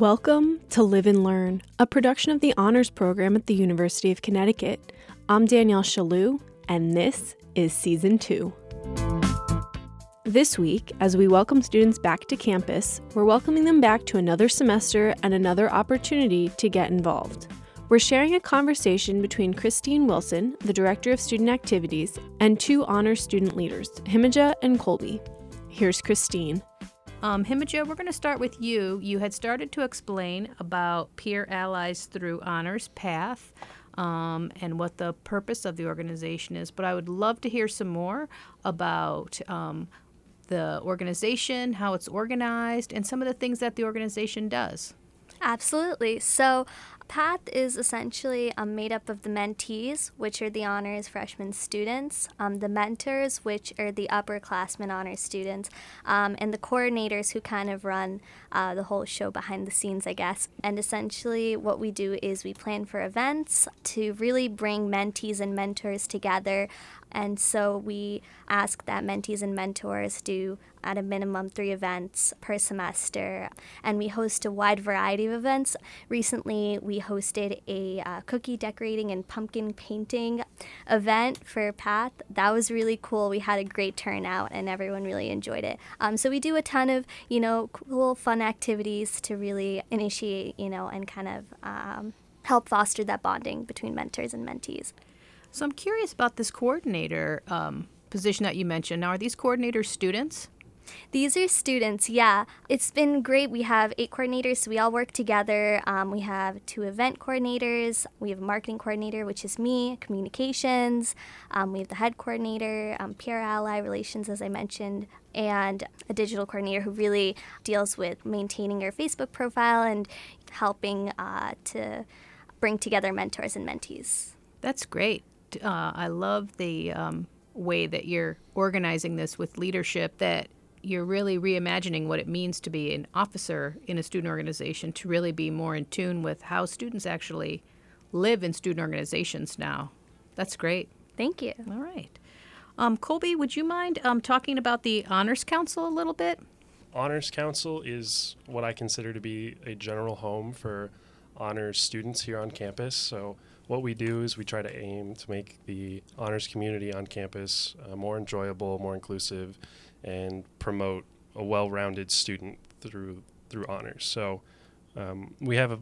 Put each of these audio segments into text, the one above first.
Welcome to Live and Learn, a production of the Honors Program at the University of Connecticut. I'm Danielle Shalou, and this is Season 2. This week, as we welcome students back to campus, we're welcoming them back to another semester and another opportunity to get involved. We're sharing a conversation between Christine Wilson, the Director of Student Activities, and two honors student leaders, Himija and Colby. Here's Christine. Um, Himija, we're going to start with you. You had started to explain about peer allies through honors path um, and what the purpose of the organization is, but I would love to hear some more about um, the organization, how it's organized, and some of the things that the organization does. Absolutely. So, PATH is essentially um, made up of the mentees, which are the honors freshman students, um, the mentors, which are the upperclassmen honors students, um, and the coordinators who kind of run uh, the whole show behind the scenes, I guess. And essentially, what we do is we plan for events to really bring mentees and mentors together and so we ask that mentees and mentors do at a minimum three events per semester. And we host a wide variety of events. Recently, we hosted a uh, cookie decorating and pumpkin painting event for PATH. That was really cool. We had a great turnout and everyone really enjoyed it. Um, so we do a ton of, you know, cool, fun activities to really initiate, you know, and kind of um, help foster that bonding between mentors and mentees. So I'm curious about this coordinator um, position that you mentioned. Now, are these coordinators students? These are students, yeah. It's been great. We have eight coordinators, so we all work together. Um, we have two event coordinators. We have a marketing coordinator, which is me, communications. Um, we have the head coordinator, um, peer ally relations, as I mentioned, and a digital coordinator who really deals with maintaining your Facebook profile and helping uh, to bring together mentors and mentees. That's great uh, I love the um, way that you're organizing this with leadership, that you're really reimagining what it means to be an officer in a student organization, to really be more in tune with how students actually live in student organizations now. That's great. Thank you. All right. Um, Colby, would you mind um, talking about the Honors Council a little bit? Honors Council is what I consider to be a general home for honors students here on campus. So what we do is we try to aim to make the honors community on campus uh, more enjoyable, more inclusive, and promote a well-rounded student through through honors. So um, we have a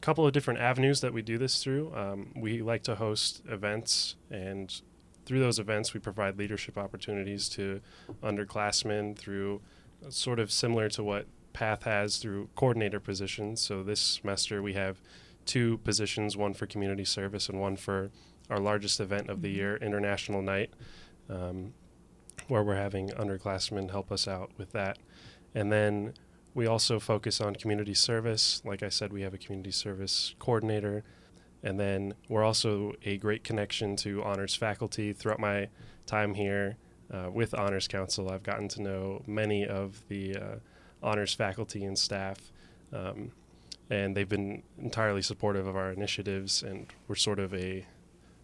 couple of different avenues that we do this through. Um, we like to host events, and through those events, we provide leadership opportunities to underclassmen through uh, sort of similar to what Path has through coordinator positions. So this semester we have two positions, one for community service and one for our largest event of the mm-hmm. year, International Night, um, where we're having underclassmen help us out with that. And then we also focus on community service. Like I said, we have a community service coordinator. And then we're also a great connection to honors faculty. Throughout my time here uh, with Honors Council, I've gotten to know many of the uh, honors faculty and staff. Um, and they've been entirely supportive of our initiatives, and we're sort of a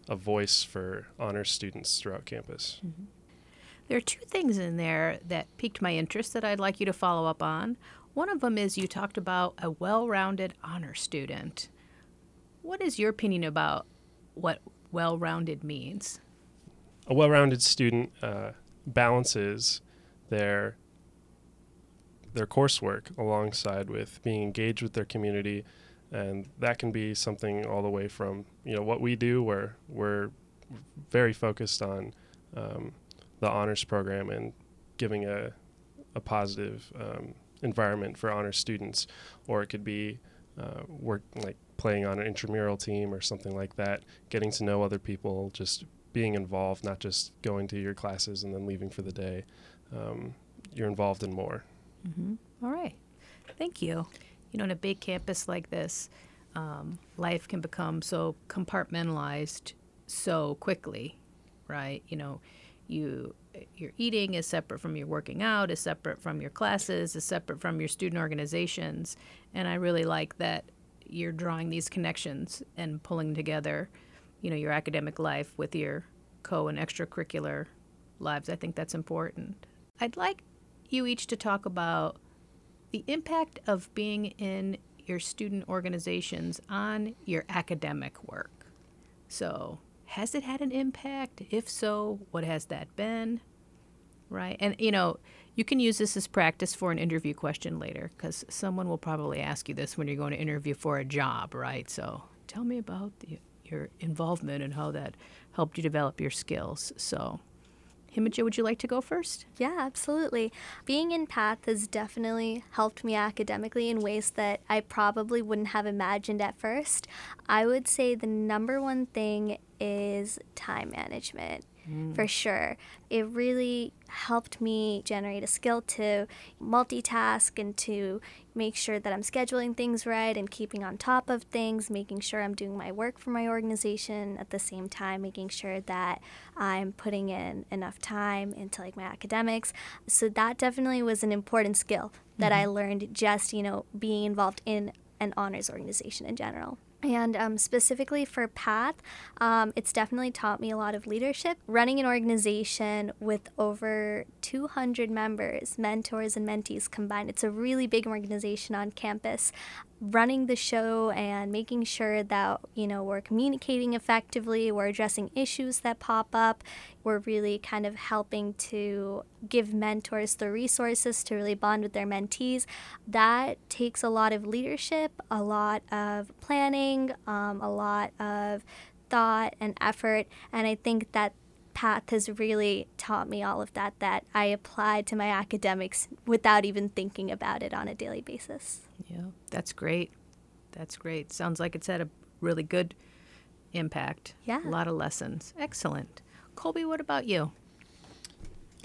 a voice for honor students throughout campus. Mm-hmm. There are two things in there that piqued my interest that I'd like you to follow up on. One of them is you talked about a well-rounded honor student. What is your opinion about what well-rounded means? A well-rounded student uh, balances their their coursework alongside with being engaged with their community. And that can be something all the way from you know what we do where we're very focused on um, the honors program and giving a, a positive um, environment for honors students. Or it could be uh, work like playing on an intramural team or something like that getting to know other people just being involved not just going to your classes and then leaving for the day. Um, you're involved in more Mm-hmm. All right. Thank you. You know, in a big campus like this, um, life can become so compartmentalized so quickly, right? You know, you your eating is separate from your working out, is separate from your classes, is separate from your student organizations, and I really like that you're drawing these connections and pulling together, you know, your academic life with your co and extracurricular lives. I think that's important. I'd like you each to talk about the impact of being in your student organizations on your academic work. So, has it had an impact? If so, what has that been? Right? And, you know, you can use this as practice for an interview question later because someone will probably ask you this when you're going to interview for a job, right? So, tell me about the, your involvement and how that helped you develop your skills. So, Himija, would you like to go first? Yeah, absolutely. Being in PATH has definitely helped me academically in ways that I probably wouldn't have imagined at first. I would say the number one thing is time management mm. for sure. It really helped me generate a skill to multitask and to make sure that I'm scheduling things right and keeping on top of things, making sure I'm doing my work for my organization at the same time, making sure that I'm putting in enough time into like my academics. So that definitely was an important skill that mm-hmm. I learned just, you know, being involved in an honors organization in general. And um, specifically for PATH, um, it's definitely taught me a lot of leadership. Running an organization with over 200 members, mentors, and mentees combined, it's a really big organization on campus running the show and making sure that you know we're communicating effectively we're addressing issues that pop up we're really kind of helping to give mentors the resources to really bond with their mentees. That takes a lot of leadership a lot of planning um, a lot of thought and effort and i think that path has really taught me all of that that I applied to my academics without even thinking about it on a daily basis. Yeah, that's great. That's great. Sounds like it's had a really good impact. Yeah. A lot of lessons. Excellent. Colby, what about you?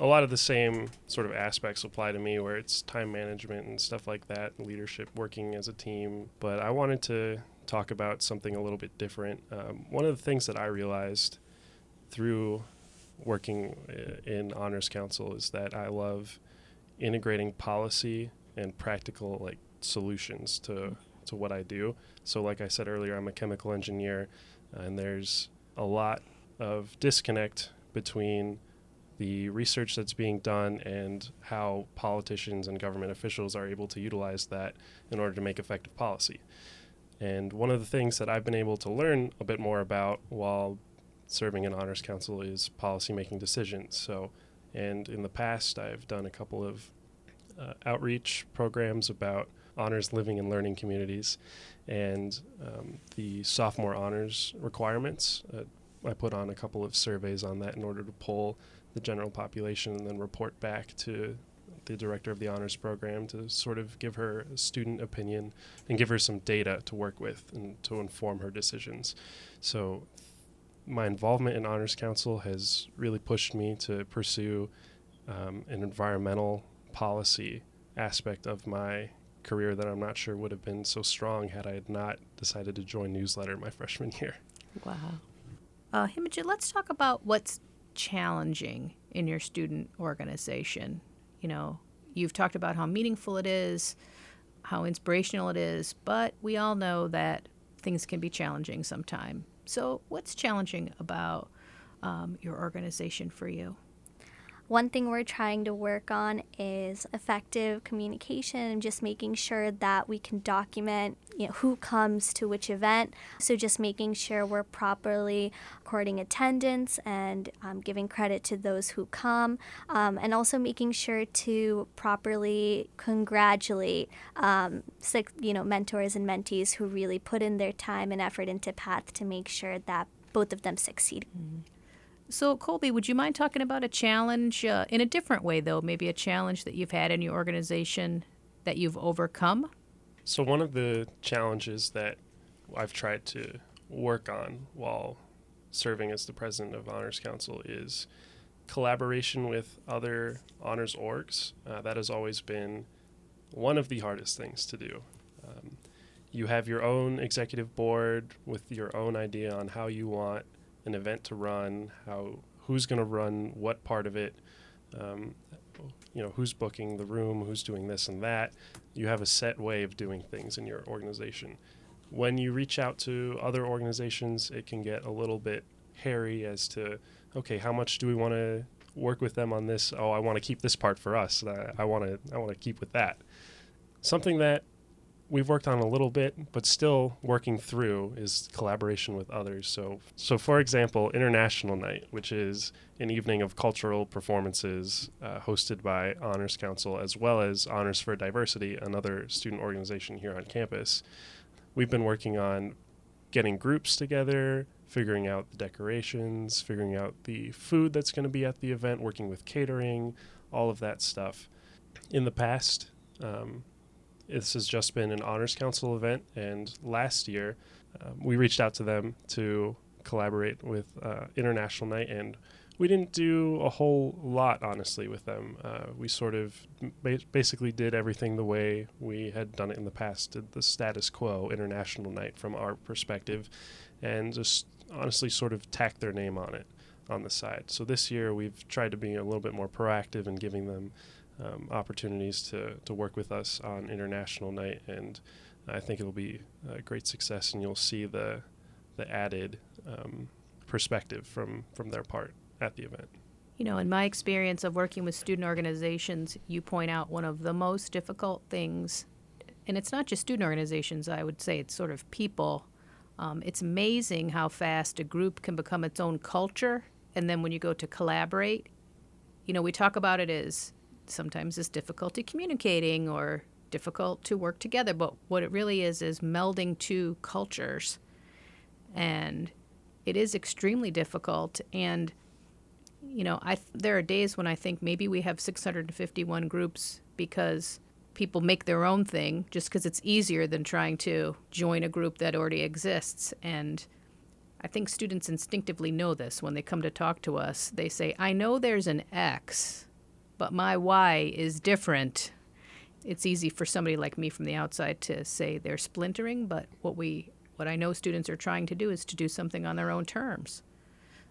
A lot of the same sort of aspects apply to me where it's time management and stuff like that, leadership, working as a team. But I wanted to talk about something a little bit different. Um, one of the things that I realized through working uh, in honors council is that I love integrating policy and practical like solutions to to what I do. So like I said earlier, I'm a chemical engineer and there's a lot of disconnect between the research that's being done and how politicians and government officials are able to utilize that in order to make effective policy. And one of the things that I've been able to learn a bit more about while serving in honors council is policy making decisions. So, and in the past, I've done a couple of uh, outreach programs about honors living and learning communities and um, the sophomore honors requirements. Uh, I put on a couple of surveys on that in order to poll the general population and then report back to the director of the honors program to sort of give her a student opinion and give her some data to work with and to inform her decisions. So my involvement in Honors Council has really pushed me to pursue um, an environmental policy aspect of my career that I'm not sure would have been so strong had I had not decided to join Newsletter my freshman year. Wow. Uh, Himajit, let's talk about what's challenging in your student organization. You know, you've talked about how meaningful it is, how inspirational it is, but we all know that things can be challenging sometimes. So, what's challenging about um, your organization for you? One thing we're trying to work on is effective communication and just making sure that we can document you know, who comes to which event. So, just making sure we're properly recording attendance and um, giving credit to those who come, um, and also making sure to properly congratulate um, you know, mentors and mentees who really put in their time and effort into PATH to make sure that both of them succeed. Mm-hmm. So, Colby, would you mind talking about a challenge uh, in a different way, though? Maybe a challenge that you've had in your organization that you've overcome? So, one of the challenges that I've tried to work on while serving as the president of Honors Council is collaboration with other honors orgs. Uh, that has always been one of the hardest things to do. Um, you have your own executive board with your own idea on how you want an event to run, how who's going to run what part of it, um, you know, who's booking the room, who's doing this and that. You have a set way of doing things in your organization. When you reach out to other organizations, it can get a little bit hairy as to, okay, how much do we want to work with them on this? Oh, I want to keep this part for us. I want to I want to keep with that. Something that we've worked on a little bit, but still working through is collaboration with others. So, so for example, International Night, which is an evening of cultural performances uh, hosted by Honors Council as well as Honors for Diversity, another student organization here on campus. We've been working on getting groups together, figuring out the decorations, figuring out the food that's going to be at the event, working with catering, all of that stuff. In the past, um, this has just been an Honors Council event, and last year um, we reached out to them to collaborate with uh, International Night, and we didn't do a whole lot, honestly, with them. Uh, we sort of ba- basically did everything the way we had done it in the past, did the status quo International Night from our perspective, and just honestly sort of tacked their name on it on the side. So this year we've tried to be a little bit more proactive in giving them um, opportunities to, to work with us on International Night, and I think it'll be a great success, and you'll see the the added um, perspective from from their part at the event. You know, in my experience of working with student organizations, you point out one of the most difficult things, and it's not just student organizations. I would say it's sort of people. Um, it's amazing how fast a group can become its own culture, and then when you go to collaborate, you know, we talk about it as sometimes is difficulty communicating or difficult to work together. But what it really is is melding two cultures. And it is extremely difficult. And, you know, I there are days when I think maybe we have 651 groups because people make their own thing just because it's easier than trying to join a group that already exists. And I think students instinctively know this when they come to talk to us. They say, I know there's an X, but my why is different. It's easy for somebody like me from the outside to say they're splintering, but what we what I know students are trying to do is to do something on their own terms.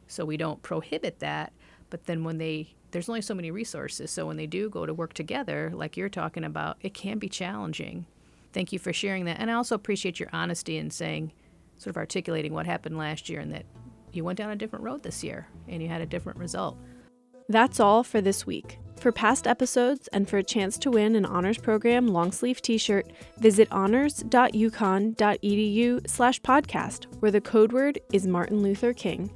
So we don't prohibit that, but then when they there's only so many resources, so when they do go to work together, like you're talking about, it can be challenging. Thank you for sharing that. And I also appreciate your honesty in saying sort of articulating what happened last year and that you went down a different road this year and you had a different result. That's all for this week. For past episodes and for a chance to win an honors program long sleeve t-shirt, visit honors.uconn.edu slash podcast, where the code word is Martin Luther King.